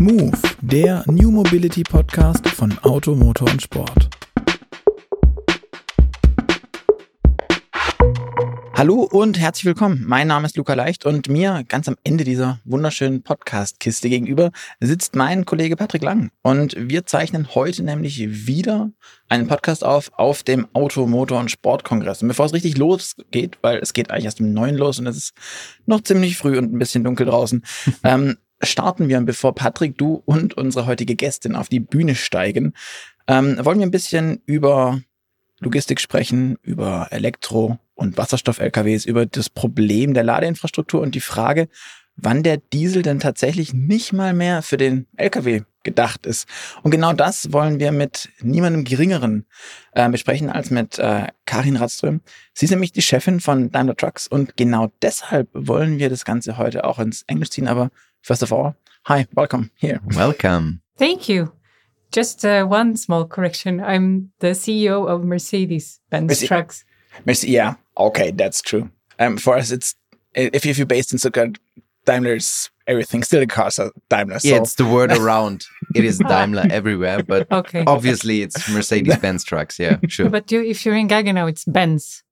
Move, der New Mobility Podcast von Auto, Motor und Sport. Hallo und herzlich willkommen. Mein Name ist Luca Leicht und mir ganz am Ende dieser wunderschönen Podcast-Kiste gegenüber sitzt mein Kollege Patrick Lang. Und wir zeichnen heute nämlich wieder einen Podcast auf auf dem Auto, Motor und Sportkongress. Und bevor es richtig losgeht, weil es geht eigentlich erst um neun los und es ist noch ziemlich früh und ein bisschen dunkel draußen, ähm, starten wir, bevor Patrick, du und unsere heutige Gästin auf die Bühne steigen, ähm, wollen wir ein bisschen über Logistik sprechen, über Elektro- und Wasserstoff-LKWs, über das Problem der Ladeinfrastruktur und die Frage, wann der Diesel denn tatsächlich nicht mal mehr für den LKW gedacht ist. Und genau das wollen wir mit niemandem Geringeren äh, besprechen als mit äh, Karin Radström. Sie ist nämlich die Chefin von Daimler Trucks und genau deshalb wollen wir das Ganze heute auch ins Englisch ziehen. Aber first of all, hi, welcome here. Welcome. Thank you. Just uh, one small correction. I'm the CEO of Mercedes Benz Merce- Trucks. Merce- Yeah, okay, that's true. Um, for us, it's if if you're based in Stuttgart, Daimler's everything. Still, the cars are Daimler. So Yeah, it's the word around. It is Daimler everywhere, but Okay. obviously it's Mercedes-Benz trucks. Yeah, sure. But you, if you're in Gaggenau, it's Benz.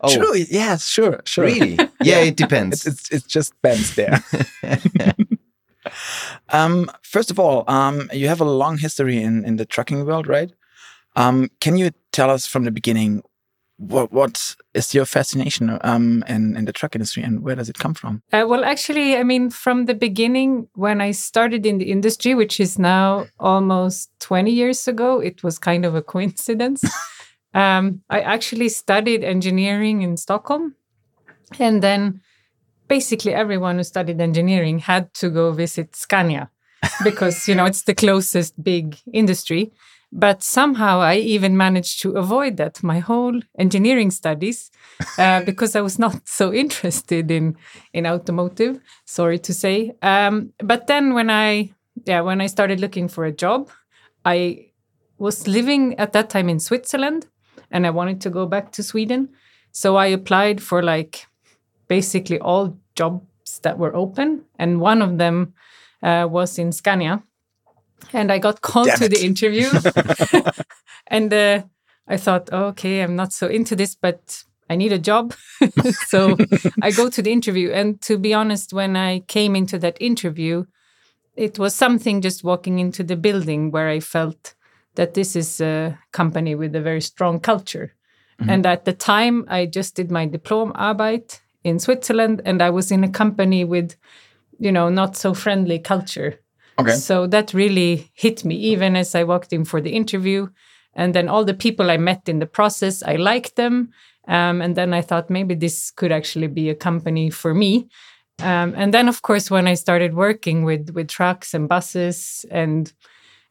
Oh, true. Yes, sure, sure. really? Yeah, it depends. It's, it's it's just Benz there. um, first of all, um, you have a long history in in the trucking world, right? Um, can you tell us from the beginning what what is your fascination um in in the truck industry and where does it come from? Uh, well, actually, I mean, from the beginning, when I started in the industry, which is now almost 20 years ago, it was kind of a coincidence. um, I actually studied engineering in Stockholm. And then basically everyone who studied engineering had to go visit Scania because, you know, it's the closest big industry. But somehow I even managed to avoid that my whole engineering studies uh, because I was not so interested in in automotive. Sorry to say. Um, but then when I yeah when I started looking for a job, I was living at that time in Switzerland, and I wanted to go back to Sweden. So I applied for like basically all jobs that were open, and one of them uh, was in Scania. And I got called Damn to it. the interview, and uh, I thought, okay, I'm not so into this, but I need a job. so I go to the interview. And to be honest, when I came into that interview, it was something just walking into the building where I felt that this is a company with a very strong culture. And at the time, I just did my diploma arbeit in Switzerland, and I was in a company with, you know, not so friendly culture. Okay. So that really hit me, even as I walked in for the interview. And then all the people I met in the process, I liked them. Um, and then I thought maybe this could actually be a company for me. Um, and then, of course, when I started working with with trucks and buses and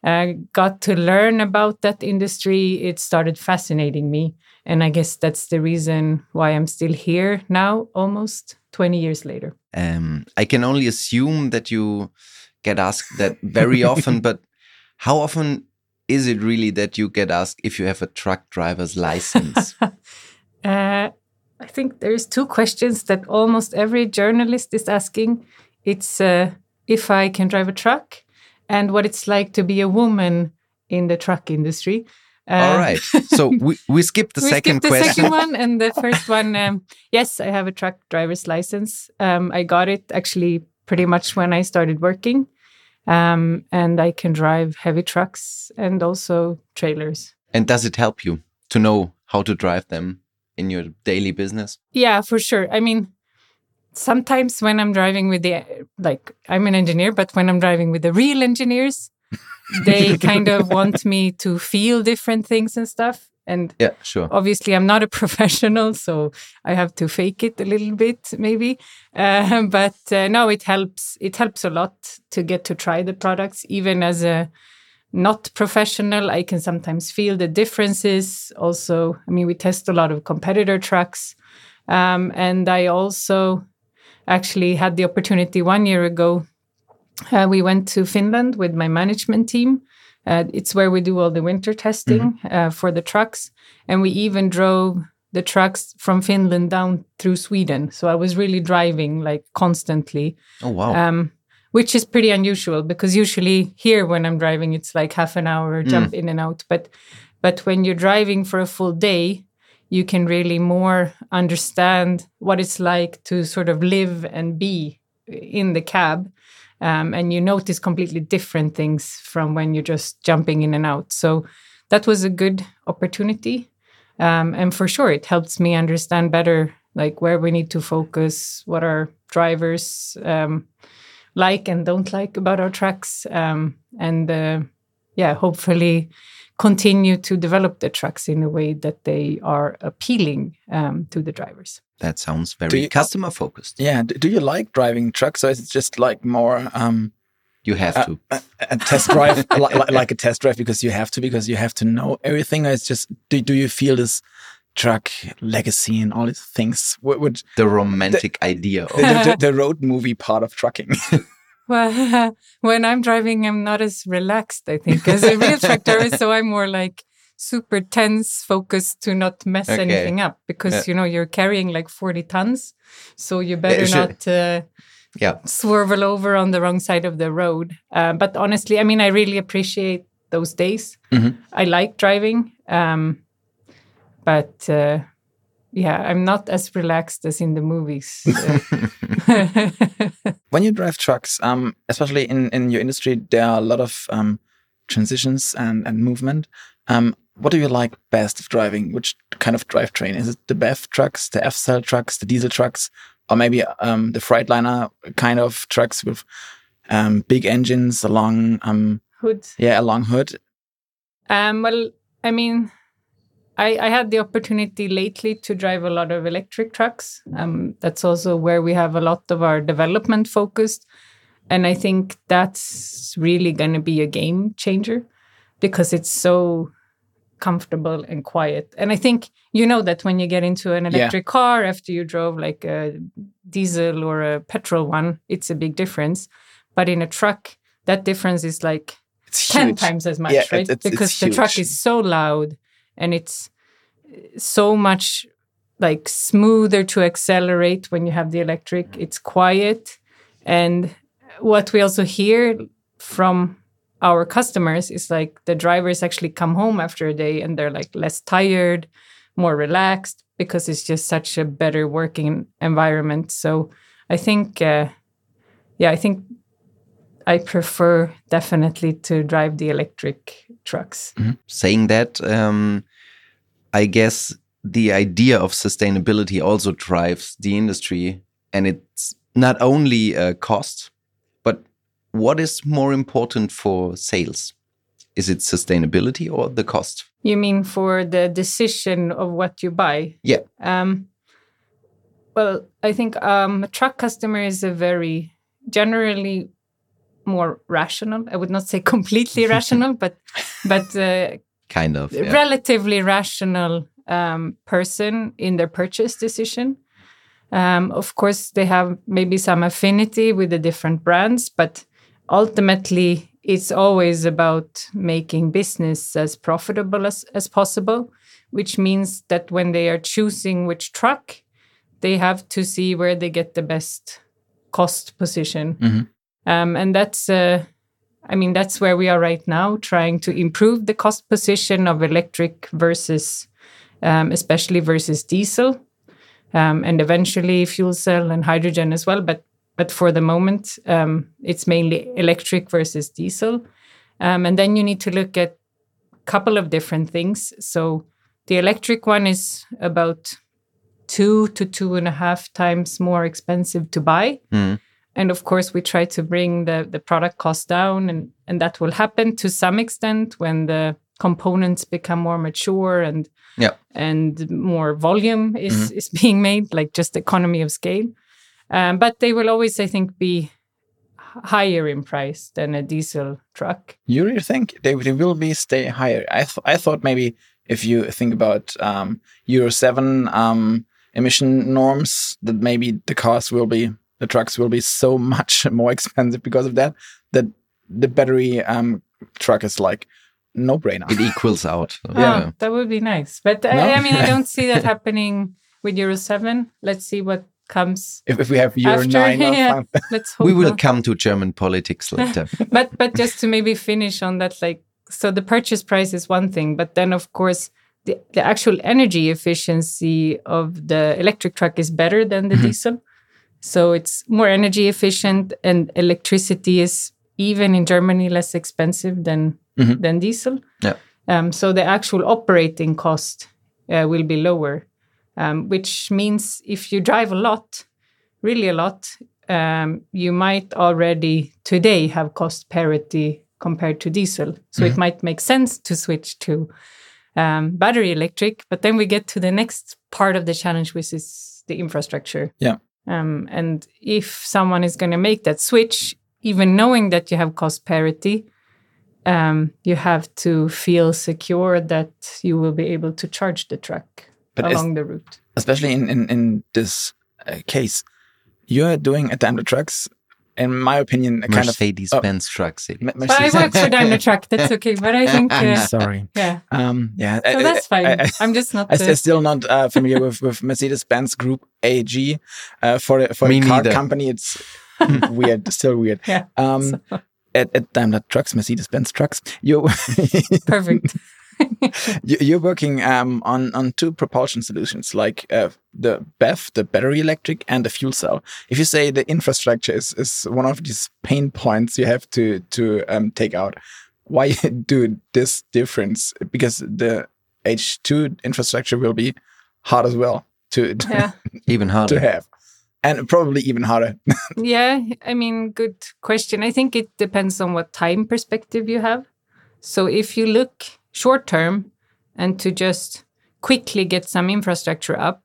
uh, got to learn about that industry, it started fascinating me. And I guess that's the reason why I'm still here now, almost 20 years later. um, I can only assume that you get asked that very often, but how often is it really that you get asked if you have a truck driver's license? Uh, I think there's two questions that almost every journalist is asking. It's uh, if I can drive a truck and what it's like to be a woman in the truck industry. Uh, All right. So we, we skipped the we second skipped the question. second one and the first one. Um, yes, I have a truck driver's license. Um, I got it actually pretty much when I started working, um, and I can drive heavy trucks and also trailers. And does it help you to know how to drive them in your daily business? Yeah, for sure. I mean, sometimes when I'm driving with the like I'm an engineer, but when I'm driving with the real engineers, they kind of want me to feel different things and stuff. And Yeah, sure. obviously, I'm not a professional, so I have to fake it a little bit, maybe. Uh, but uh, no, it helps. It helps a lot to get to try the products, even as a not professional. I can sometimes feel the differences. Also, I mean, we test a lot of competitor trucks, um, and I also actually had the opportunity one year ago. Uh, we went to Finland with my management team. Uh, it's where we do all the winter testing uh, for the trucks. And we even drove the trucks from Finland down through Sweden. So I was really driving like constantly. Oh, wow. Um, which is pretty unusual because usually here when I'm driving, it's like half an hour Mm. jump in and out. But but when you're driving for a full day, you can really more understand what it's like to sort of live and be in the cab. Um, and you notice completely different things from when you're just jumping in and out. So that was a good opportunity. Um, and for sure, it helps me understand better like where we need to focus, what our drivers um, like and don't like about our trucks, um, and uh, yeah, hopefully continue to develop the trucks in a way that they are appealing um, to the drivers. That sounds very you- customer focused. Yeah. Do, do you like driving trucks, or is it just like more um, You have Uh, to. a, a test drive, li- li- like a test drive, because you have to, because you have to know everything? Or it's just do, do you feel this truck legacy and all these things? What would The romantic idea the, of the, the road movie part of trucking? Well, when I'm driving, I'm not as relaxed, I think, as a real truck driver. So I'm more like super tense, focused to not mess Okay. anything up because, Yeah. you know, you're carrying like 40 tons. So you better not uh, yeah. swerve over on the wrong side of the road. Uh, but honestly, I mean, I really appreciate those days. Mhm. I like driving. Um, but uh, yeah, I'm not as relaxed as in the movies. When you drive trucks, um, especially in, in your industry, there are a lot of um, transitions and, and movement. Um, what do you like best of driving? Which kind of drivetrain? Is it the BEV trucks, the F cell trucks, the diesel trucks, or maybe um, the Freightliner kind of trucks with um, big engines along, um, Hood. yeah, along hood? Um, well, I mean, I, I had the opportunity lately to drive a lot of electric trucks. Um, that's also where we have a lot of our development focused. And I think that's really going to be a game changer because it's so comfortable and quiet. And I think you know that when you get into an electric car after you drove like a diesel or a petrol one, it's a big difference. But in a truck, that difference is like It's 10 huge. times as much, Yeah, right? it's- it's because the truck is so loud and it's so much like smoother to accelerate when you have the electric. It's quiet. And what we also hear from our customers is like the drivers actually come home after a day and they're like less tired, more relaxed because it's just such a better working environment. So I think, uh, yeah, I think I prefer definitely to drive the electric trucks. Saying that, um, I guess the idea of sustainability also drives the industry, and it's not only a cost, but what is more important for sales? Is it sustainability or the cost? You mean for the decision of what you buy? Yeah. Um, well, I think um, a truck customer is a very generally more rational. I would not say completely rational, but but uh, Kind of. yeah. relatively rational um, person in their purchase decision. Um, of course, they have maybe some affinity with the different brands, but ultimately, it's always about making business as profitable as, as possible, which means that when they are choosing which truck, they have to see where they get the best cost position. Mhm. Um, and that's uh, I mean, that's where we are right now, trying to improve the cost position of electric versus, um, especially versus diesel, um, and eventually fuel cell and hydrogen as well. But but for the moment, um, it's mainly electric versus diesel, um, and then you need to look at a couple of different things. So the electric one is about two to two and a half times more expensive to buy Mhm. And of course we try to bring the, the product cost down and, and that will happen to some extent when the components become more mature and Yeah. and more volume is, is being made like just economy of scale um, but they will always i think be higher in price than a diesel truck You really think they, they will be stay higher? I th- I thought maybe if you think about um, Euro seven um, emission norms, that maybe the cars will be the trucks will be so much more expensive because of that. That the battery um, truck is like no brainer. It equals out. Oh, that would be nice. But No? I, I mean, I don't see that happening with Euro 7. Let's see what comes If, if we have Euro after. 9 yeah, let's hope we will not. come to German politics later. but but just to maybe finish on that like so the purchase price is one thing but then of course the, the actual energy efficiency of the electric truck is better than the Mhm. diesel so it's more energy efficient and electricity is even in germany less expensive than Mhm. than diesel Yeah. um, so the actual operating cost uh, will be lower um, which means if you drive a lot really a lot um, you might already today have cost parity compared to diesel. So it might make sense to switch to um, battery electric. But then we get to the next part of the challenge, which is the infrastructure. Yeah. Um, and if someone is going to make that switch, even knowing that you have cost parity, um, you have to feel secure that you will be able to charge the truck But along the route. especially in in, in this uh, case, you're doing at Daimler Trucks, in my opinion, a kind of Mercedes Benz trucks. It. Me- But I work for Daimler Truck. That's okay. But I think, I'm uh, sorry. yeah. Um, yeah, So I- that's fine. I, I, am just not. I, the- am still not uh, familiar with with Mercedes Benz Group AG. Uh, for a- for Me a car neither. company, it's weird, still weird. Yeah. Um, at, at Daimler Trucks, Mercedes Benz Trucks, you perfect. You- You're working um, on on two propulsion solutions, like uh, the BEV, the battery electric, and the fuel cell. If you say the infrastructure is, is one of these pain points you have to to um, take out, why do this difference? Because the H2 infrastructure will be hard as well to to, Yeah. Even harder to have, and probably even harder. Yeah. I mean, good question. I think it depends on what time perspective you have. So if you look short term and to just quickly get some infrastructure up,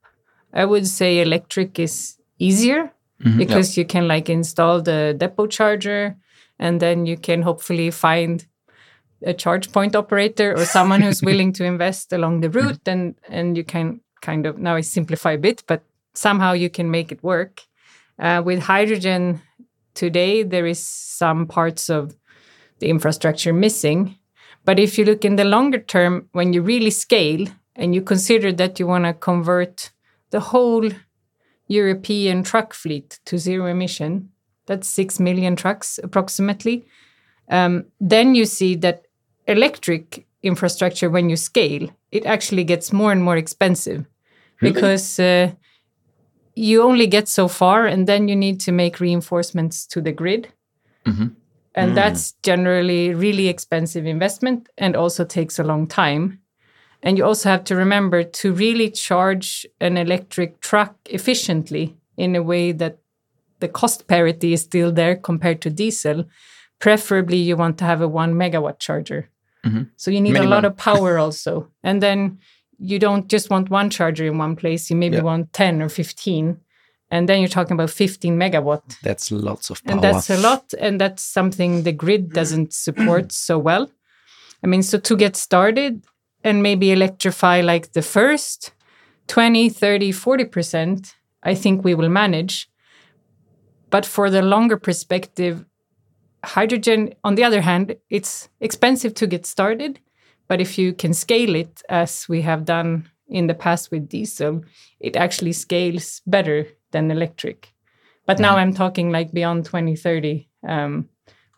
I would say electric is easier because you can like install the depot charger and then you can hopefully find a charge point operator or someone who's willing to invest along the route and and you can kind of now I simplify a bit but somehow you can make it work. Uh, with hydrogen today there is some parts of the infrastructure missing but if you look in the longer term when you really scale and you consider that you want to convert the whole European truck fleet to zero emission, that's 6 million trucks approximately, um, then you see that electric infrastructure, when you scale, it actually gets more and more expensive Really? because uh, you only get so far and then you need to make reinforcements to the grid. Mhm. And Mm. that's generally really expensive investment and also takes a long time. And you also have to remember to really charge an electric truck efficiently in a way that the cost parity is still there compared to diesel. Preferably, you want to have a one megawatt charger. Mhm. So you need a lot of power also. and then you don't just want one charger in one place, you maybe Yeah. want 10 or 15. And then you're talking about 15 megawatt. That's lots of power. and that's a lot and that's something the grid doesn't support so well. I mean so to get started and maybe electrify like the first 20 30 40% i think we will manage. But for the longer perspective hydrogen on the other hand it's expensive to get started. But if you can scale it as we have done in the past with diesel it actually scales better than electric but now I'm talking like beyond 2030 um,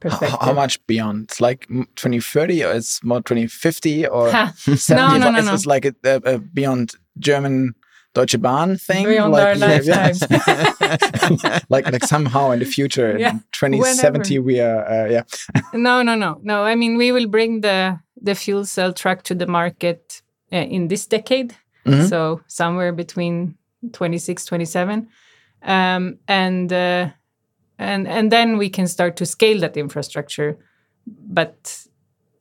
perspective. how much beyond? It's like mm, 2030 or it's more 2050 or Ha, 70? No, no, no, no. this like a, a, a beyond German Deutsche Bahn thing? Beyond like, our yeah, yeah. lifetimes. like like somehow in the future, Yeah, in 2070, we are uh, yeah. no, no, no, no. I mean, we will bring the the fuel cell truck to the market uh, in this decade, Mhm. so somewhere between 26, 27, um, and uh, and and then we can start to scale that infrastructure. But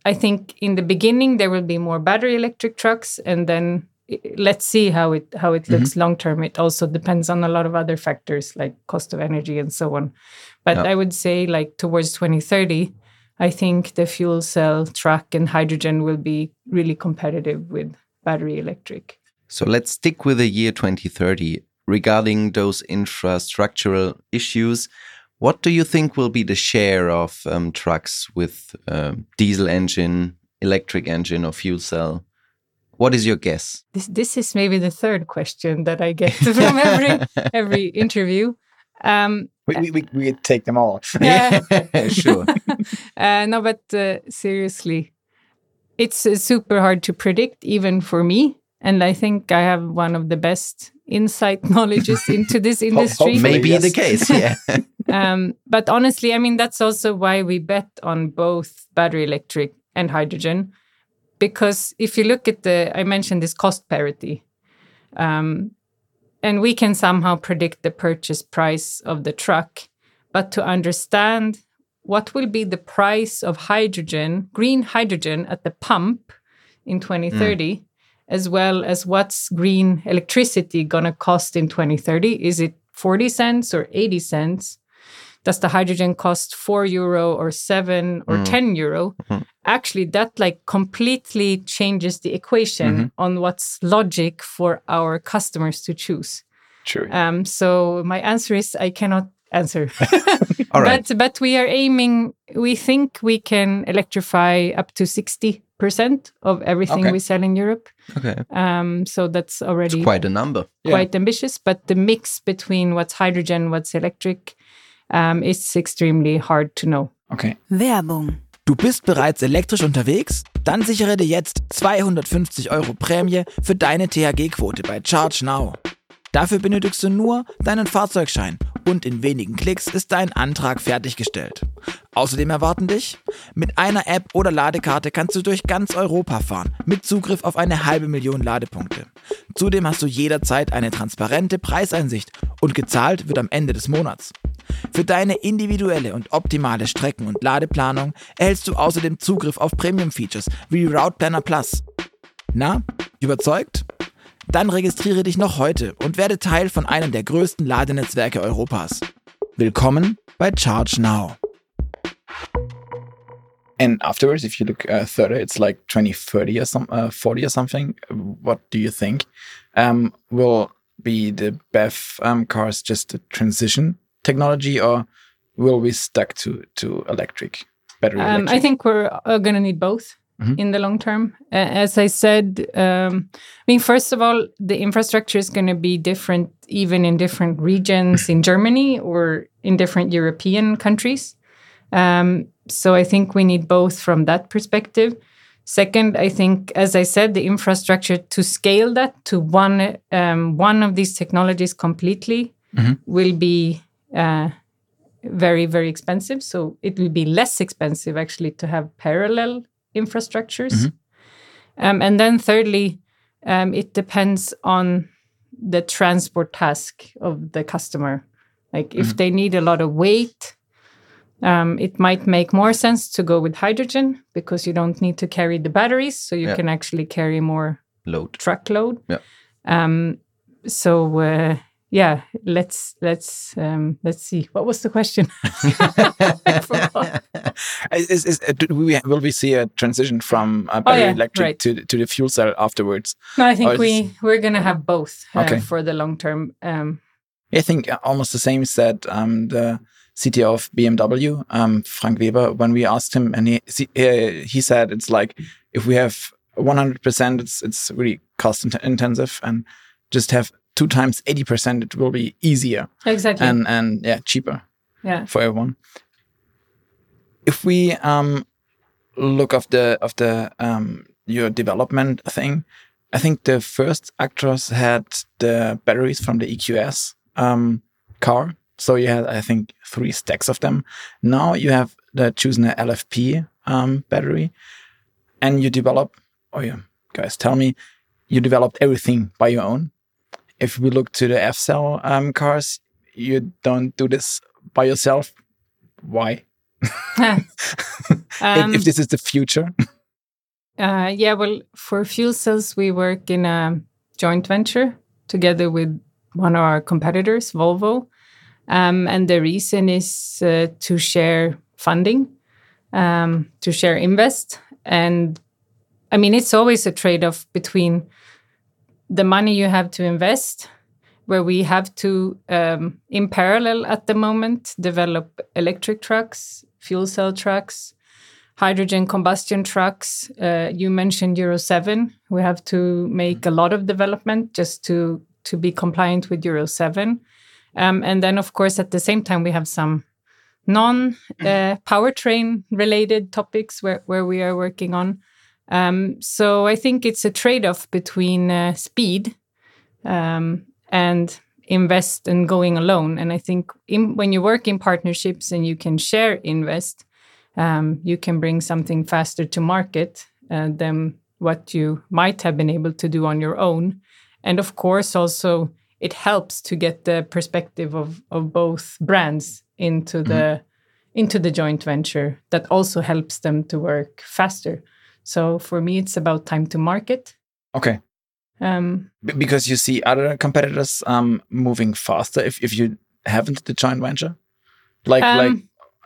I think in the beginning there will be more battery electric trucks, and then let's see how it how it looks long term. It also depends on a lot of other factors like cost of energy and so on. But Yeah. I would say like towards 2030, I think the fuel cell truck and hydrogen will be really competitive with battery electric. So let's stick with the year 2030. Regarding those infrastructural issues, what do you think will be the share of um, trucks with um diesel engine, electric engine, or fuel cell What is your guess? This this is maybe the third question that I get from every every interview. Um, We, we, we, we take them all. yeah. sure. uh, no, but uh, seriously, it's uh, super hard to predict, even for me. And I think I have one of the best insight knowledges into this industry. hopefully. Maybe yes. the case. Yeah. um, but honestly, I mean, that's also why we bet on both battery electric and hydrogen. Because if you look at the, I mentioned this cost parity, um, and we can somehow predict the purchase price of the truck. But to understand what will be the price of hydrogen, green hydrogen at the pump in 2030, as well as what's green electricity going to cost in 2030, is it 40 cents or 80 cents? does the hydrogen cost 4 euro or 7 or mm. 10 euro? Mm-hmm. Actually that like completely changes the equation mm-hmm. on what's logic for our customers to choose. True. um, so my answer is i cannot answer. All right. but but we are aiming we think we can electrify up to 60% of everything Okay. we sell in europe Okay. um, so that's already Quite a number. Yeah. quite ambitious, but the mix between what's hydrogen, what's electric, um, is extremely hard to know. Okay. Werbung. Du bist bereits elektrisch unterwegs? Dann sichere dir jetzt 250 Euro Prämie für deine THG-Quote bei Charge Now. Dafür benötigst du nur deinen Fahrzeugschein und in wenigen Klicks ist dein Antrag fertiggestellt. Außerdem erwarten dich, mit einer App oder Ladekarte kannst du durch ganz Europa fahren, mit Zugriff auf eine halbe Million Ladepunkte. Zudem hast du jederzeit eine transparente Preiseinsicht und gezahlt wird am Ende des Monats. Für deine individuelle und optimale Strecken- und Ladeplanung erhältst du außerdem Zugriff auf Premium-Features wie Route Planner Plus. Na, überzeugt? Dann registriere dich noch heute und werde Teil von einem der größten Ladenetzwerke Europas. Willkommen bei Charge Now. And afterwards, if you look uh, further, it's like 2030 or some, uh, 40 or something. What do you think? Um, will be the BEV um, cars just a transition technology, or will we stuck to to electric battery? Um, I electric? think we're uh, going to need both Mhm. in the long term. Uh, as I said, um, I mean, first of all, the infrastructure is going to be different even in different regions in Germany or in different European countries. Um, so I think we need both from that perspective. Second, I think, as I said, the infrastructure to scale that to one um, one of these technologies completely will be uh, very very expensive. So it will be less expensive actually to have parallel infrastructures. Um, and then thirdly, um, it depends on the transport task of the customer. Like if they need a lot of weight, um, it might make more sense to go with hydrogen because you don't need to carry the batteries, so you Yeah. can actually carry more truck Load. truckload. Yeah. Um, so uh, yeah, let's let's um, let's see. What was the question? Is, is, do we, will we see a transition from uh, Oh, battery yeah, electric right. to to the fuel cell afterwards? No, I Or think is we we're gonna have both uh, Okay. for the long term. Um, I think uh, almost the same said um, the CTO of BMW, um, Frank Weber, when we asked him, and he he said it's like if we have 100%, it's it's really cost int- intensive, and just have two times 80%, it will be easier exactly. and and yeah cheaper yeah. for everyone. If we um, look of the of the um, your development thing, I think the first eActros had the batteries from the EQS um, car. So you had I think three stacks of them. Now you have the choosing an LFP um, battery, and you develop. Oh yeah, guys, tell me, you developed everything by your own. If we look to the F cell um, cars, you don't do this by yourself. Why? If- Um, if, this is the future, Uh, yeah, well, for fuel cells, we work in a joint venture together with one of our competitors, Volvo. Um, and the reason is uh, to share funding, um, to share invest. And I mean, it's always a trade off between the money you have to invest, where we have to, um, in parallel at the moment, develop electric trucks, fuel cell trucks, hydrogen combustion trucks. Uh, you mentioned Euro 7. We have to make a lot of development just to, to be compliant with Euro 7. Um, and then, of course, at the same time, we have some non uh, powertrain related topics where, where we are working on. Um, so I think it's a trade off between uh, speed um, and invest and going alone. And I think in, when you work in partnerships and you can share invest, um, you can bring something faster to market uh, than what you might have been able to do on your own. And of course, also it helps to get the perspective of, of both brands into the mm-hmm. into the joint venture. That also helps them to work faster. So for me, it's about time to market. Okay. Um, B- because you see other competitors um, moving faster if, if you haven't the joint venture, like um, like,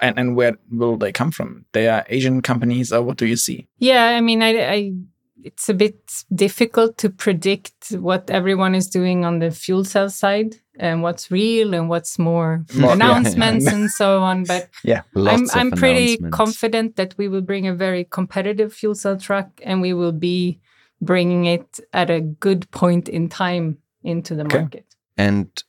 and and where will they come from? They are Asian companies, or what do you see? Yeah, I mean, I, I it's a bit difficult to predict what everyone is doing on the fuel cell side and what's real and what's more, more announcements yeah. and so on. But yeah, I'm I'm pretty confident that we will bring a very competitive fuel cell truck and we will be bringing it at a good point in time into the okay. market. And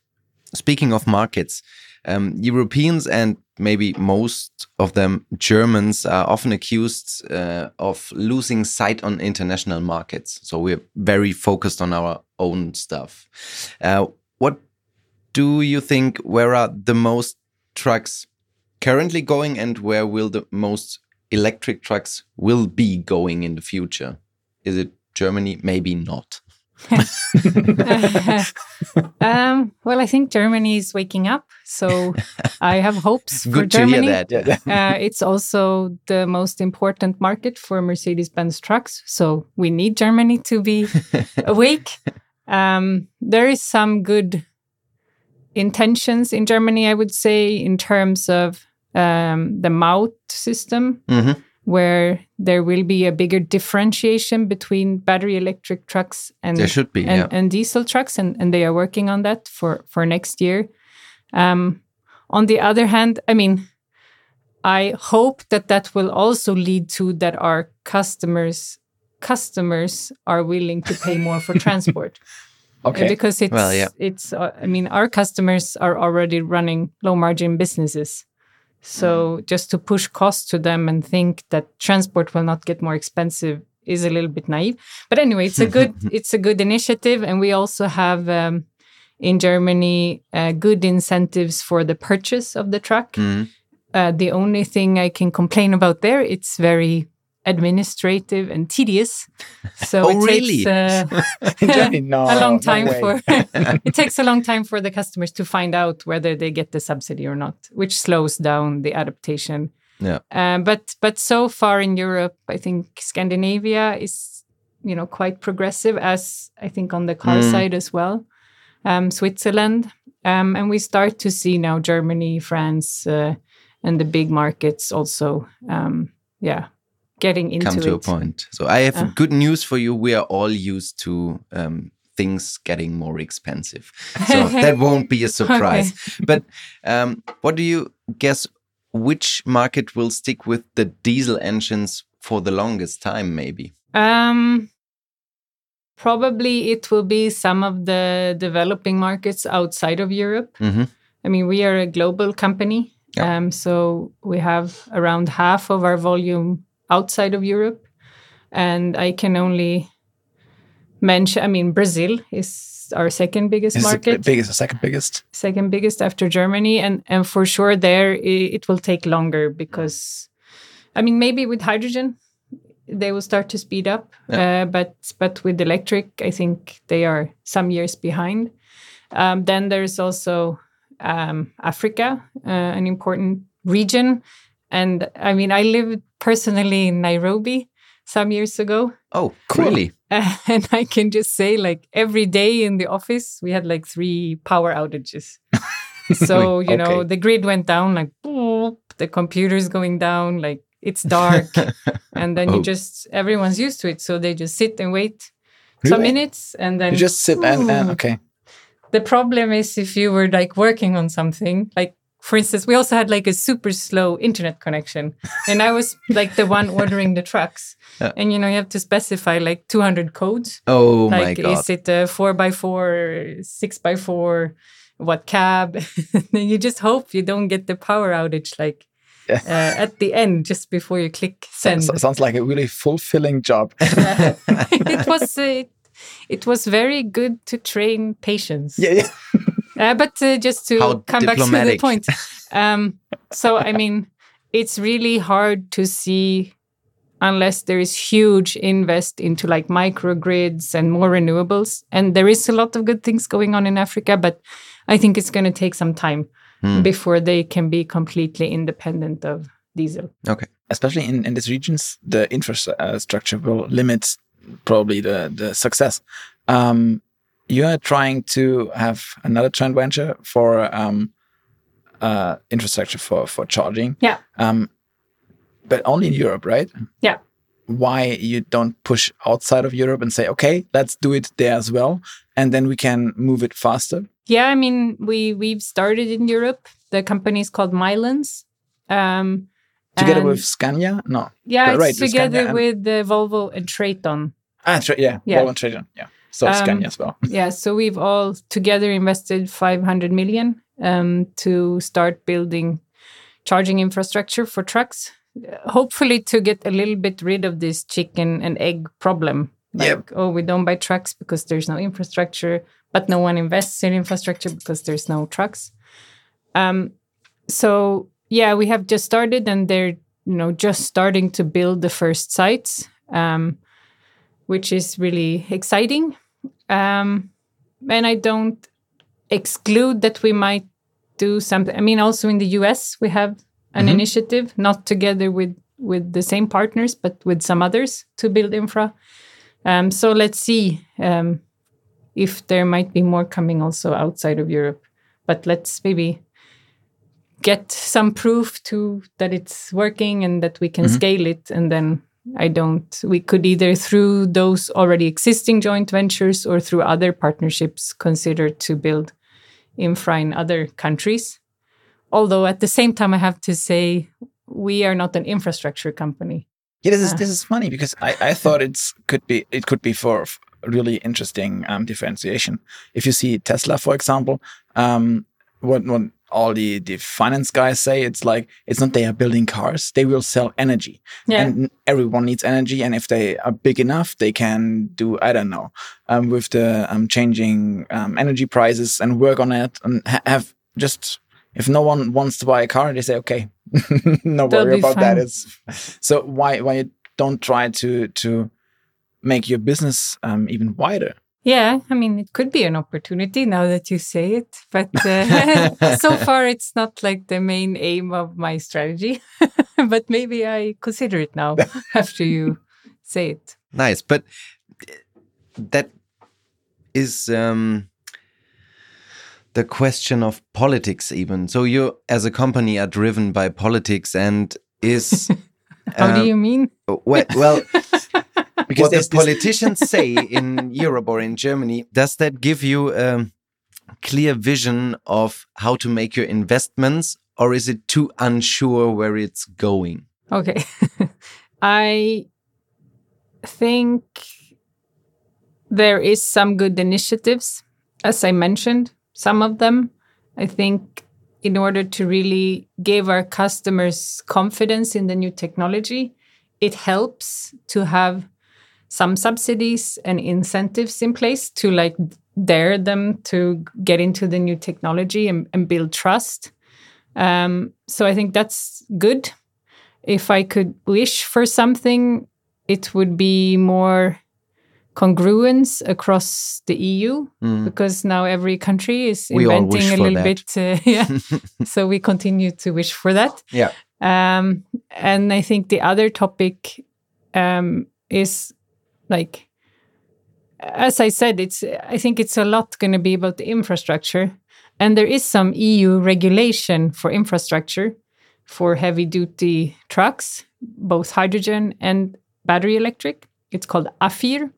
speaking of markets, um, Europeans and maybe most of them Germans are often accused uh, of losing sight on international markets. So we're very focused on our own stuff. Uh, what do you think? Where are the most trucks currently going, and where will the most electric trucks will be going in the future? Is it Germany? Maybe not. um, well, I think Germany is waking up, so I have hopes for Good Germany. to hear that. uh, it's also the most important market for Mercedes-Benz trucks, so we need Germany to be awake. Um, there is some good intentions in Germany, I would say, in terms of um, the Maut system. Mm -hmm where there will be a bigger differentiation between battery electric trucks and there should be and, yeah. and diesel trucks and, and they are working on that for for next year um, on the other hand i mean i hope that that will also lead to that our customers customers are willing to pay more for transport okay because it's well, yeah. it's uh, i mean our customers are already running low margin businesses so just to push costs to them and think that transport will not get more expensive is a little bit naive. But anyway, it's a good it's a good initiative, and we also have um, in Germany uh, good incentives for the purchase of the truck. Mm. Uh, the only thing I can complain about there, it's very administrative and tedious. So oh, it really? takes uh, no, a long time no for it takes a long time for the customers to find out whether they get the subsidy or not, which slows down the adaptation. Yeah. Uh, but but so far in Europe, I think Scandinavia is you know quite progressive, as I think on the car mm. side as well. Um, Switzerland, um, and we start to see now Germany, France, uh, and the big markets also. Um, yeah, getting into come to it. a point. So I have uh. good news for you. We are all used to um, things getting more expensive, so that won't be a surprise. Okay. But um, what do you guess? Which market will stick with the diesel engines for the longest time? Maybe. Um, probably it will be some of the developing markets outside of Europe. Mm -hmm. I mean, we are a global company. Yeah. Um, so we have around half of our volume outside of Europe. And I can only mention, I mean, Brazil is our second biggest market is market. biggest, second biggest. Second biggest after Germany. And, and for sure, there it, it will take longer because, I mean, maybe with hydrogen, they will start to speed up. Yeah. Uh, but but with electric, I think they are some years behind. Um, then there's also um, Africa, uh, an important region. And I mean, I lived personally in Nairobi some years ago. Oh, cool. really? and I can just say, like, every day in the office, we had like three power outages. so, you okay. know, the grid went down, like, boop, the computer's going down, like, it's dark. and then oh. you just, everyone's used to it. So they just sit and wait really? some minutes and then. You just sit and, and, okay. The problem is if you were like working on something, like for instance, we also had like a super slow internet connection, and I was like the one ordering the trucks. Yeah. And you know, you have to specify like 200 codes. Oh my like, god. is it a four by four, six by four, what cab? then you just hope you don't get the power outage like Yeah. uh, at the end, just before you click send. So- sounds like a really fulfilling job. it was uh, it was very good to train patience. yeah, yeah. Uh, but uh, just to How come back to the point, um, so I mean, it's really hard to see unless there is huge invest into like microgrids and more renewables. And there is a lot of good things going on in Africa, but I think it's going to take some time Hmm. before they can be completely independent of diesel. Okay. Especially in, in these regions, the infrastructure will limit probably the, the success. Um, you are trying to have another joint venture for um, uh, infrastructure for, for charging. Yeah. Um, but only in Europe, right? Yeah. Why you don't push outside of Europe and say, okay, let's do it there as well, and then we can move it faster. Yeah, I mean, we we've started in Europe. The company is called Milence. Um, Together with Scania? No. yeah, uh, it's right, with together and- with the Volvo and Traton. Ah, tra- yeah, Yeah. Volvo and Traton. Yeah. So Um, Scania as well. yeah, so we've all together invested 500 million um, to start building charging infrastructure for trucks. Uh, Hopefully, to get a little bit rid of this chicken and egg problem. Like, Yep. oh, we don't buy trucks because there's no infrastructure, but no one invests in infrastructure because there's no trucks. Um, so yeah, we have just started, and they're you know just starting to build the first sites, um, which is really exciting. Um, and I don't exclude that we might do something. I mean, also in the US, we have an Mhm. initiative, not together with with the same partners, but with some others to build infra. Um, so let's see um, if there might be more coming also outside of Europe. But let's maybe get some proof to that it's working and that we can Mhm. scale it, and then I don't. We could either through those already existing joint ventures or through other partnerships consider to build infra in other countries. Although at the same time, I have to say we are not an infrastructure company. Yeah, this is Ah. this is funny because I, I thought it's could be it could be for really interesting um, differentiation. If you see Tesla, for example, um, what what all the the finance guys say, it's like it's not they are building cars; they will sell energy, Yeah, and everyone needs energy. And if they are big enough, they can do I don't know um, with the um, changing um, energy prices and work on it and ha- have just. If no one wants to buy a car, they say, "Okay, no They'll worry about that." It's so why why you don't try to to make your business um, even wider? Yeah. I mean, it could be an opportunity now that you say it, but uh, so far it's not like the main aim of my strategy. but maybe I consider it now after you say it. Nice, but that is um, the question of politics. Even so, you as a company are driven by politics, and is How do um, you mean? well, well Because what the politicians say in Europe or in Germany, does that give you a clear vision of how to make your investments, or is it too unsure where it's going? Okay. I think there is some good initiatives, as I mentioned, some of them. I think in order to really give our customers confidence in the new technology, it helps to have some subsidies and incentives in place to like dare them to get into the new technology and, and build trust. Um, so I think that's good if I could wish for something, it would be more congruence across the EU Mm. because now every country is We inventing a little that. bit. Uh, yeah. so we continue to wish for that. Yeah. Um, and I think the other topic um, is like, as I said, it's I think it's a lot going to be about the infrastructure, and there is some EU regulation for infrastructure for heavy duty trucks, both hydrogen and battery electric. It's called AFIR,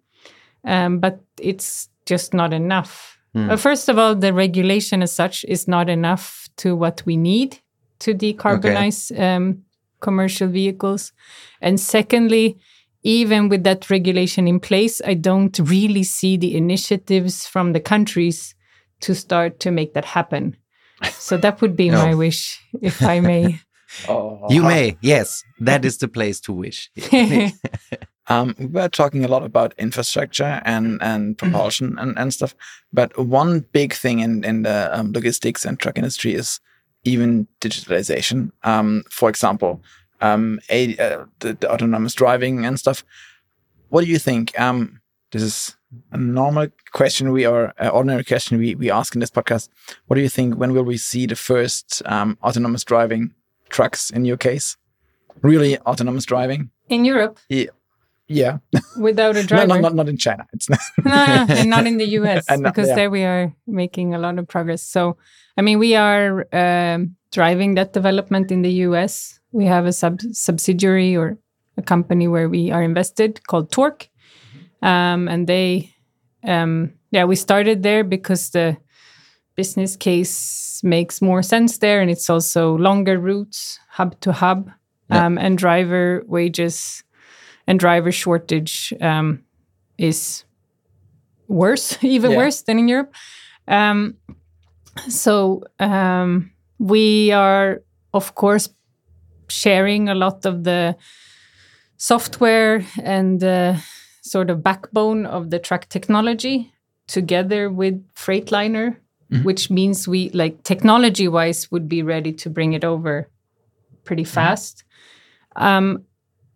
um, but it's just not enough. Uh, first of all, the regulation as such is not enough to what we need to decarbonize um, commercial vehicles. And secondly, even with that regulation in place, I don't really see the initiatives from the countries to start to make that happen. So that would be No. my wish, if I may. Oh. You may, yes, that is the place to wish. Um, we were talking a lot about infrastructure and, and propulsion and, and stuff, but one big thing in, in the um, logistics and truck industry is even digitalization. Um, for example, um, a, uh, the, the autonomous driving and stuff. What do you think? Um, this is a normal question we are, uh, ordinary question we, we ask in this podcast. What do you think? When will we see the first um, autonomous driving trucks in your case? Really autonomous driving? In Europe, Yeah. Yeah. without a No, driver. no, not, not in China. It's not. no, no, and not in the US not- because yeah. there we are making a lot of progress. So, I mean, we are um, driving that development in the US. We have a sub subsidiary or a company where we are invested called Torc, um, and they, um, yeah, we started there because the business case makes more sense there, and it's also longer routes, hub to hub, Yeah. um, and driver wages and driver shortage um, is worse, even Yeah. worse than in Europe. Um, so um, we are, of course, sharing a lot of the software and the sort of backbone of the truck technology together with Freightliner, Mhm. which means we, like technology wise, would be ready to bring it over pretty fast. Um,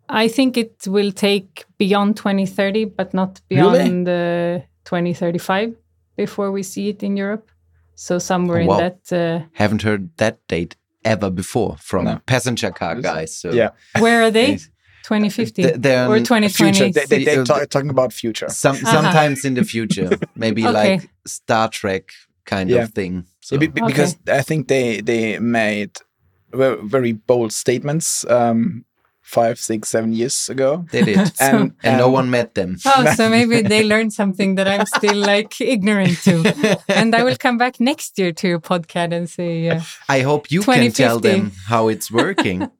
I think it will take beyond 2030, but not Really? beyond uh, 2035 before we see it in Europe. So somewhere Oh, wow. in that, uh, Haven't heard that date ever before from No. passenger car guys. So Yeah. where are they? Yes. 2050 Th- or 2020? Future. They, they, they're Uh, talking about future. Some Uh-huh. sometimes in the future, maybe Okay. like Star Trek kind Yeah. of thing. So Yeah, be- be- Because I think they they made very bold statements um, five, six, seven years ago. they did, And, and no um, one met them. Oh, so maybe they learned something that I'm still like ignorant to. And I will come back next year to your podcast and say, uh, I hope you can tell them how it's working.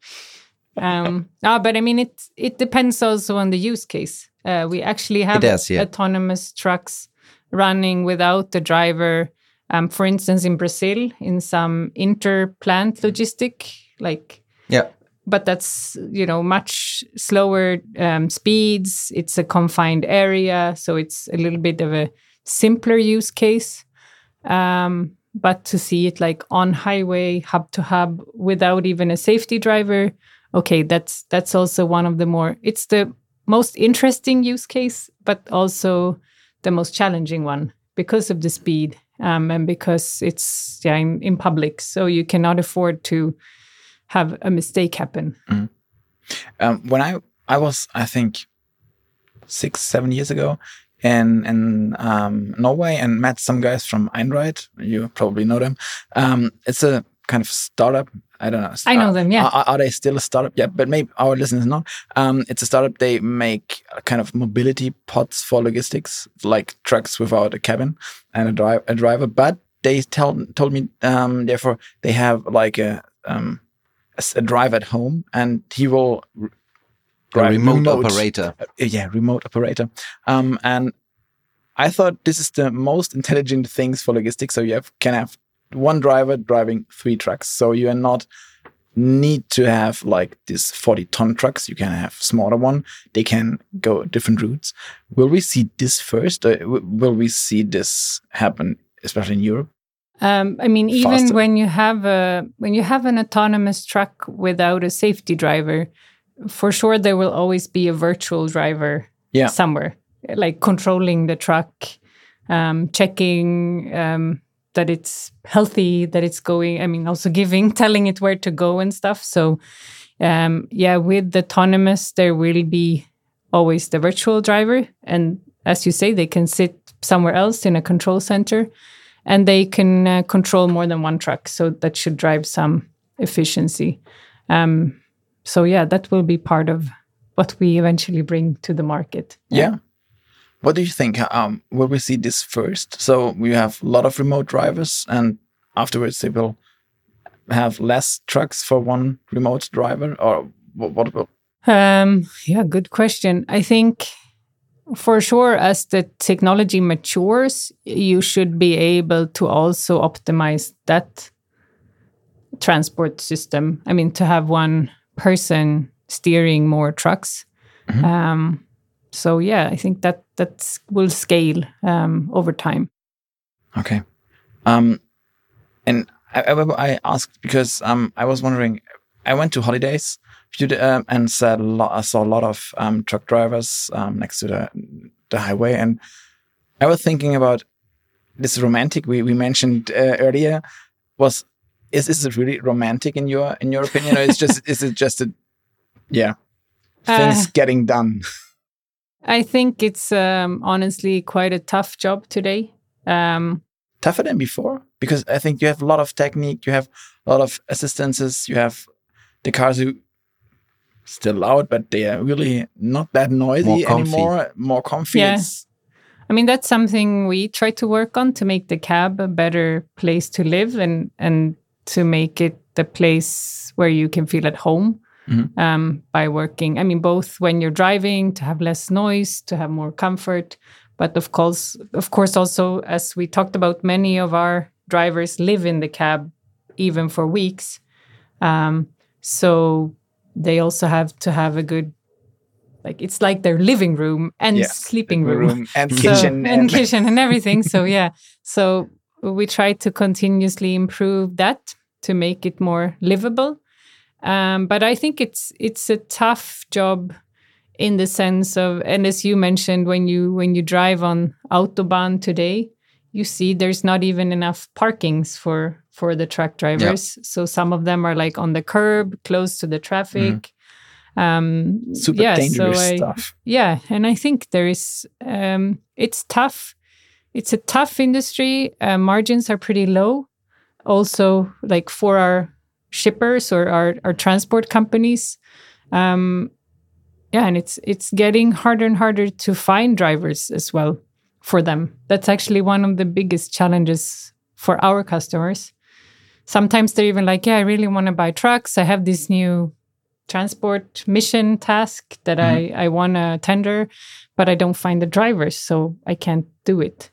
um, ah, but I mean, it it depends also on the use case. Uh, we actually have does, yeah. autonomous trucks running without the driver. Um, for instance, in Brazil, in some interplant logistic, like yeah, but that's you know much slower um, speeds. It's a confined area so it's a little bit of a simpler use case. Um, but to see it like on highway hub to hub without even a safety driver okay that's that's also one of the more it's the most interesting use case but also the most challenging one because of the speed um, and because it's yeah in, in public. So you cannot afford to have a mistake happen Um, when I I was I think six seven years ago in in um, Norway and met some guys from Einride. You probably know them. Um, it's a kind of startup. I don't know. I know them, yeah. Are, are they still a startup? Yeah, but maybe our listeners not. Um, it's a startup. They make a kind of mobility pods for logistics, like trucks without a cabin and a, dri- a driver. But they tell told me um, therefore they have like a um, a, drive at home and he will r- a drive remote, operator. uh, yeah, remote operator. Um, and I thought this is the most intelligent things for logistics. So you have can have one driver driving three trucks. So you are not need to have like these 40 ton trucks. You can have smaller one. They can go different routes. Will we see this first? Or will we see this happen, especially in Europe? Um, I mean, even Faster. when you have a when you have an autonomous truck without a safety driver, for sure there will always be a virtual driver Yeah. somewhere, like controlling the truck, um, checking um, that it's healthy, that it's going. I mean, also giving, telling it where to go and stuff. So, um, yeah, with the autonomous, there will be always the virtual driver, and as you say, they can sit somewhere else in a control center and they can uh, control more than one truck so that should drive some efficiency um, so yeah that will be part of what we eventually bring to the market Yeah. what do you think? Um, will we see this first? So we have a lot of remote drivers, and afterwards they will have less trucks for one remote driver, or what? what will? Um, yeah, good question. I think for sure, as the technology matures, you should be able to also optimize that transport system. I mean, to have one person steering more trucks. Mhm. Um, so yeah, I think that that will scale um, over time. Okay. Um, and I, I, I asked because um, I was wondering. I went to holidays um, and saw a lot, I saw a lot of um, truck drivers um, next to the the highway, and I was thinking about this romantic we we mentioned uh, earlier. Was is is it really romantic in your in your opinion, or is just is it just a yeah things Uh, getting done? I think it's um, honestly quite a tough job today. Um, tougher than before because I think you have a lot of technique, you have a lot of assistances, you have the cars who still loud, but they are really not that noisy More anymore, more comfy. Yeah. It's- I mean, that's something we try to work on to make the cab a better place to live and and to make it the place where you can feel at home Mhm. um, by working. I mean, both when you're driving to have less noise, to have more comfort, but of course, of course, also as we talked about, many of our drivers live in the cab even for weeks, um, so they also have to have a good. Like it's like their living room and Yeah, sleeping room and so- kitchen and, kitchen and everything. so yeah, so we try to continuously improve that to make it more livable. Um, but I think it's it's a tough job in the sense of, and as you mentioned, when you when you drive on autobahn today, you see there's not even enough parkings for for the truck drivers. So some of them are like on the curb, close to the traffic. Um, super yeah, so dangerous I- stuff. yeah and i think there is um it's tough. It's a tough industry. Uh, margins are pretty low. Also like for our shippers or our, our transport companies um yeah and it's it's getting harder and harder to find drivers as well for them. That's actually one of the biggest challenges for our customers sometimes they're even like yeah i really want to buy trucks i have this new transport mission task that I, I want to tender, but I don't find the drivers, so I can't do it.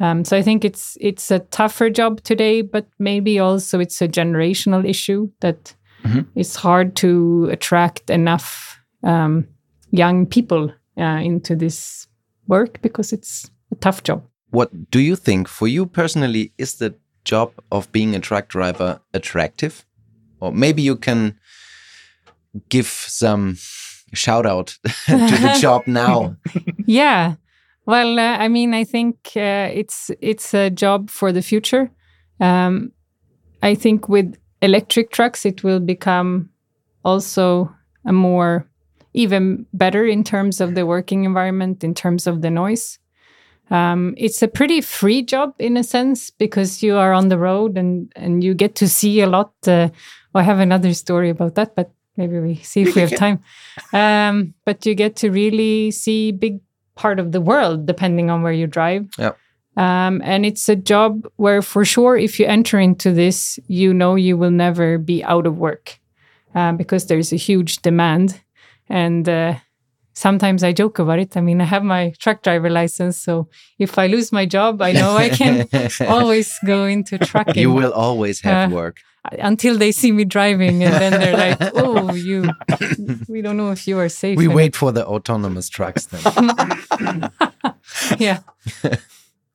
Um, so I think it's it's a tougher job today, but maybe also it's a generational issue that Mhm. it's hard to attract enough um, young people uh, into this work because it's a tough job. What do you think, for you personally, is the job of being a truck driver attractive? Or maybe you can give some shout out to the job now. yeah well uh, i mean i think uh, it's it's a job for the future um, i think with electric trucks it will become also a more even better in terms of the working environment in terms of the noise um, it's a pretty free job in a sense because you are on the road and and you get to see a lot uh, well, i have another story about that but maybe we see if we have time. Um, but you get to really see big part of the world depending on where you drive. Yep. um, and it's a job where for sure if you enter into this you know you will never be out of work um, because there's a huge demand and uh, sometimes i joke about it i mean i have my truck driver license so if i lose my job i know i can always go into trucking you will always have Uh, work. until they see me driving and then they're like oh you we don't know if you are safe We wait for the autonomous trucks then. yeah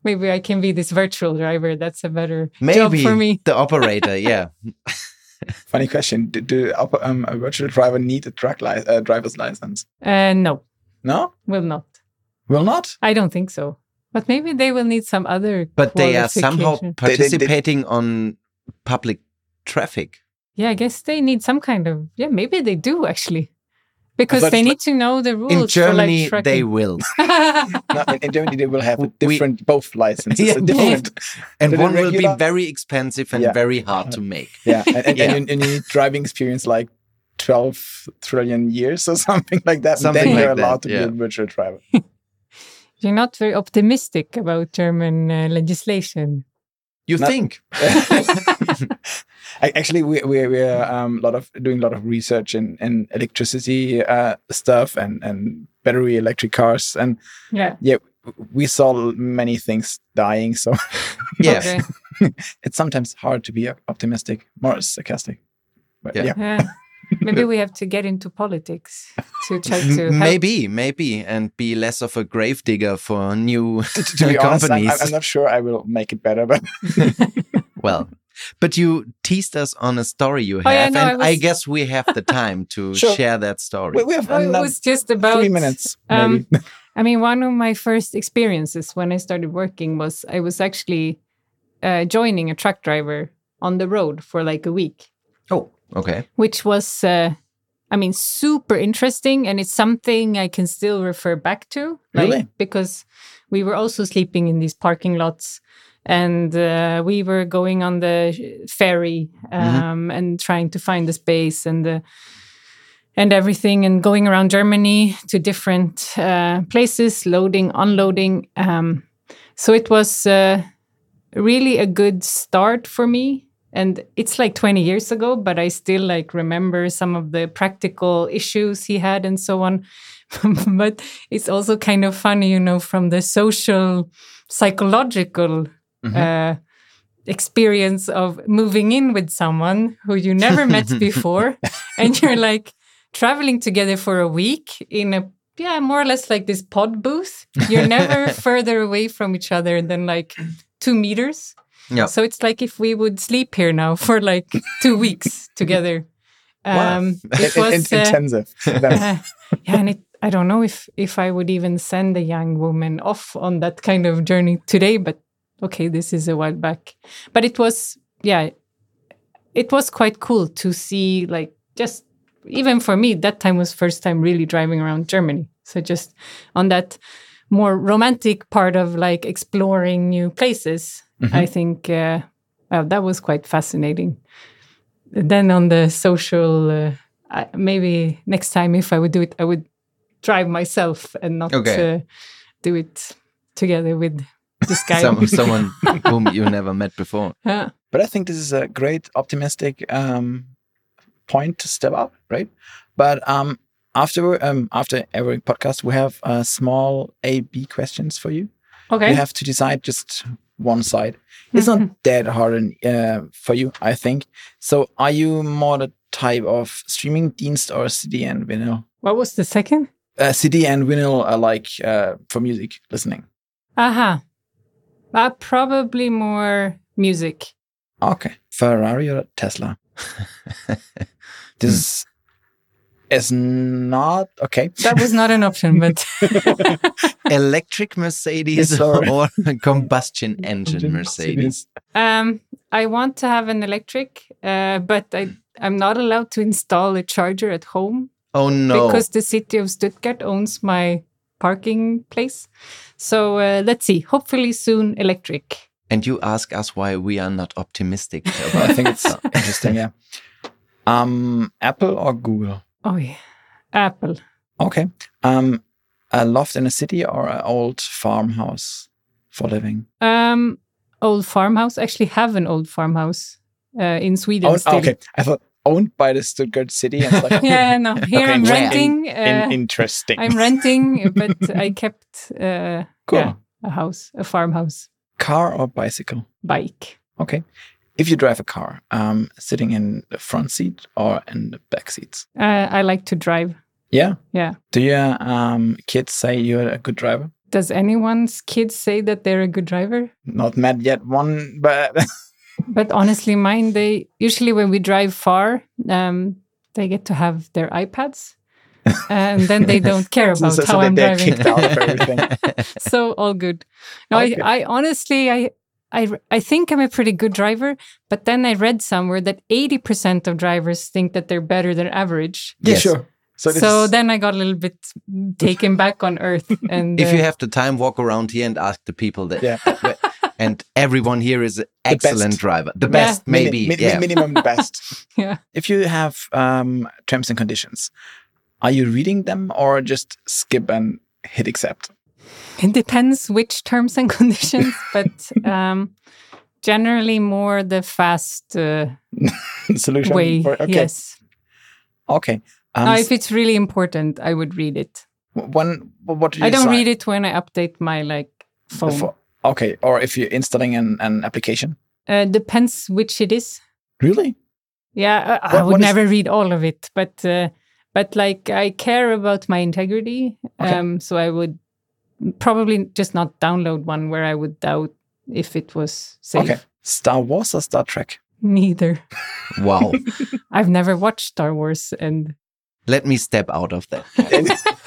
maybe i can be this virtual driver that's a better job Maybe for me the operator, yeah. Funny question: Do, do um, a virtual driver need a truck li- uh, driver's license? uh no No, will not will not. i don't think so but maybe they will need some other But they are somehow qualification. They- they- they- participating on public traffic. yeah i guess they need some kind of yeah maybe they do actually because But- they need to know the rules In for, Germany, like, they will. No, in, in Germany, they will have a We- different both licenses. Yeah, different, And one will be very expensive and Yeah. very hard to make. yeah, and, and, Yeah. and, you, and you need driving experience like twelve trillion years or something like that. Something and then like you're allowed that, to yeah. be a virtual driver. You're not very optimistic about German uh, legislation. You Not- think? I- Actually, we we we're um, lot of doing a lot of research in in electricity uh, stuff and and battery electric cars, and Yeah. yeah, we saw many things dying. So Yeah. It's sometimes hard to be optimistic, more sarcastic. But Yeah. yeah, Yeah. Maybe we have to get into politics to try to help. Maybe, maybe, and be less of a gravedigger for new to, to be honest, I'm, companies. I'm not sure I will make it better, but well, but you teased us on a story you have, Oh, yeah, no, and I I, guess we have the time to Sure. share that story. we, we have Oh, it was just about three minutes. um, Maybe. I mean, one of my first experiences when I started working was I was actually uh, joining a truck driver on the road for like a week, oh, okay. which was, uh, I mean, super interesting. And it's something I can still refer back to. like, Really? Because we were also sleeping in these parking lots. And uh, we were going on the ferry um, and trying to find the space and the and everything and going around Germany to different uh, places, loading, unloading. Um, so it was uh, really a good start for me. And it's like 20 years ago, but I still like remember some of the practical issues he had and so on. but it's also kind of funny, you know, from the social, psychological uh, experience of moving in with someone who you never met before and you're like traveling together for a week in a yeah more or less like this pod booth you're never further away from each other than like two meters Yeah. so it's like if we would sleep here now for like two weeks together um it In- in- was uh, intensive. That's- uh, yeah, and it, I don't know if if I would even send a young woman off on that kind of journey today. But okay, this is a while back. But it was, yeah, it was quite cool to see, like, just even for me, that time was first time really driving around Germany. So just on that more romantic part of like exploring new places, I think, uh, well, that was quite fascinating. Then on the social. Uh, I, maybe next time if I would do it, I would drive myself and not Okay. uh, do it together with this guy. Some, someone whom you never met before. Yeah. But I think this is a great optimistic um, point to step up, right? But um, after um, after every podcast, we have uh, small A B questions for you. okay. You have to decide just one side. It's not that hard uh, for you, I think. So, are you more the type of streaming dienst or CD and vinyl? what was the second? Uh, CD and vinyl are like uh, for music listening. Aha. Uh, probably more music. Okay. Ferrari or Tesla? this is not okay. That was not an option, but Electric Mercedes Sorry. or combustion engine Mercedes? um, I want to have an electric, uh, but I, I'm not allowed to install a charger at home Oh no. because the city of Stuttgart owns my parking place. So uh, let's see. Hopefully soon electric. and you ask us why we are not optimistic I think it's interesting. Yeah. Um, Apple or Google? Oh yeah, Apple. Okay. Um, a loft in a city or an old farmhouse for living? Um, old farmhouse. Actually, have an old farmhouse uh, in Sweden. Oh, still. okay. I thought owned by the Stuttgart city. And like, Yeah, no. Here Okay, I'm where? renting. in- Uh, interesting. I'm renting, but I kept uh, Cool. yeah, a house, a farmhouse, Car or bicycle? bike. Okay. If you drive a car, um, sitting in the front seat or in the back seats? Uh, I like to drive. Yeah. Yeah. Do your um, kids say you're a good driver? Does anyone's kids say that they're a good driver? Not met yet one, but But honestly, mine, they usually when we drive far, um, they get to have their iPads. and then they don't care about so, so how they- I'm driving. kicked out of everything. so all good. No, Okay. I, I honestly, I, I, I think I'm a pretty good driver. But then I read somewhere that 80% of drivers think that they're better than average. Yeah, Yes. sure. So, So, is- then I got a little bit taken back on earth. And if you uh, have the time, walk around here and ask the people that. yeah, And everyone here is an excellent best. driver. The best, Mini- maybe. mi- mi- yeah. minimum the best. yeah. if you have um, terms and conditions, are you reading them or just skip and hit accept? It depends which terms and conditions, but um, generally more the fast uh, Solution. way. for- okay. Yes. Okay. Um, Now, if it's really important, I would read it. when what did you I don't decide? read it when I update my like The phone. Fo- okay, or if you're installing an, an application. Uh, depends which it is. Really? Yeah, I, I would never read all of it, but uh, but like I care about my integrity, Okay. um, so I would probably just not download one where I would doubt if it was safe. Okay. Star Wars or Star Trek? Neither. Wow. I've never watched Star Wars and Let me step out of that.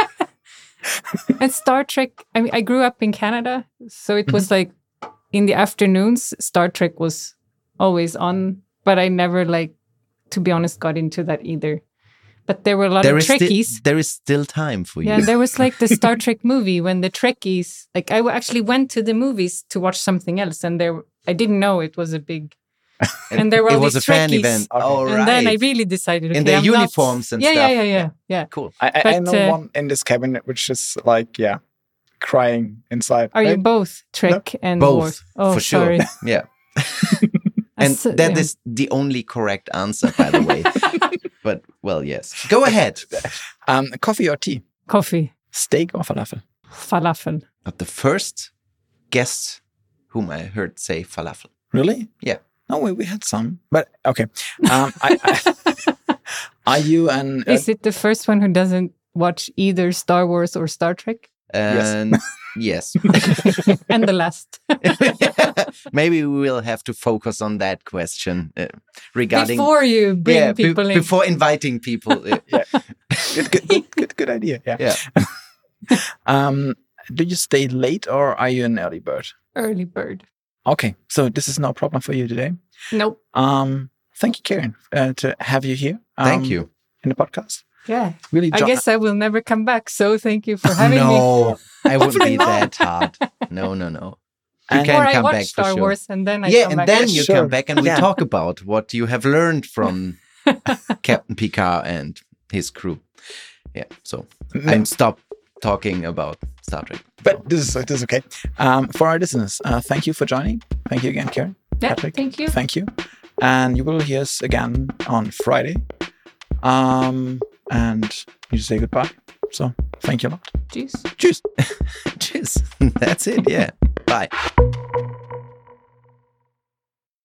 and Star Trek. I mean, I grew up in Canada, so it Mm-hmm. was like in the afternoons, Star Trek was always on, but I never like, to be honest, got into that either. But there were a lot There of is, sti- there is still time for you. Yeah, there was like the Star Trek movie when the Trekkies, like I actually went to the movies to watch something else, and there I didn't know it was a big, and there were it all was a these fan event. Okay. All And right. then I really decided, okay, In their I'm not- uniforms and yeah, stuff. Yeah, yeah, yeah, yeah. Cool. I, I, I know uh, one in this cabinet which is like, yeah, crying inside. Are you both Trek and Both, War? Oh, for sure. sorry. Yeah. and So- that is yeah. the only correct answer, by the way. but, well, yes. Go ahead. Um, coffee or tea? coffee, Steak or falafel? falafel. But the first guest whom I heard say falafel. Really? Yeah. No, we, we had some, but okay. Um, I, I, are you an? uh, Is it the first one who doesn't watch either Star Wars or Star Trek? And yes. and the last. Maybe we will have to focus on that question uh, regarding Before you bring yeah, be- people in. before inviting people. uh, good, good, good, good, good idea. Yeah. Yeah. Um, do you stay late or are you an early bird? Early bird. Okay, so this is no problem for you today. Nope. Um, thank you, Karin, uh, to have you here. Thank um, you. in the podcast. Yeah. Really, I guess I will never come back. So thank you for having me. no, I wouldn't be that hard. No, no, no. You And- can or I come watch back for sure. Wars and then I yeah, come and back. then Yeah, you sure. come back and we Yeah. talk about what you have learned from Captain Picard and his crew. Yeah, so I'm stop talking about Star Trek. But this is this is okay. Um, for our listeners, uh, thank you for joining. Thank you again, Karin. yeah, Patrick, thank you. Thank you. And you will hear us again on Friday. Um, and you say goodbye. So thank you a lot. Cheers. Cheers. Cheers. That's it. Yeah. Bye.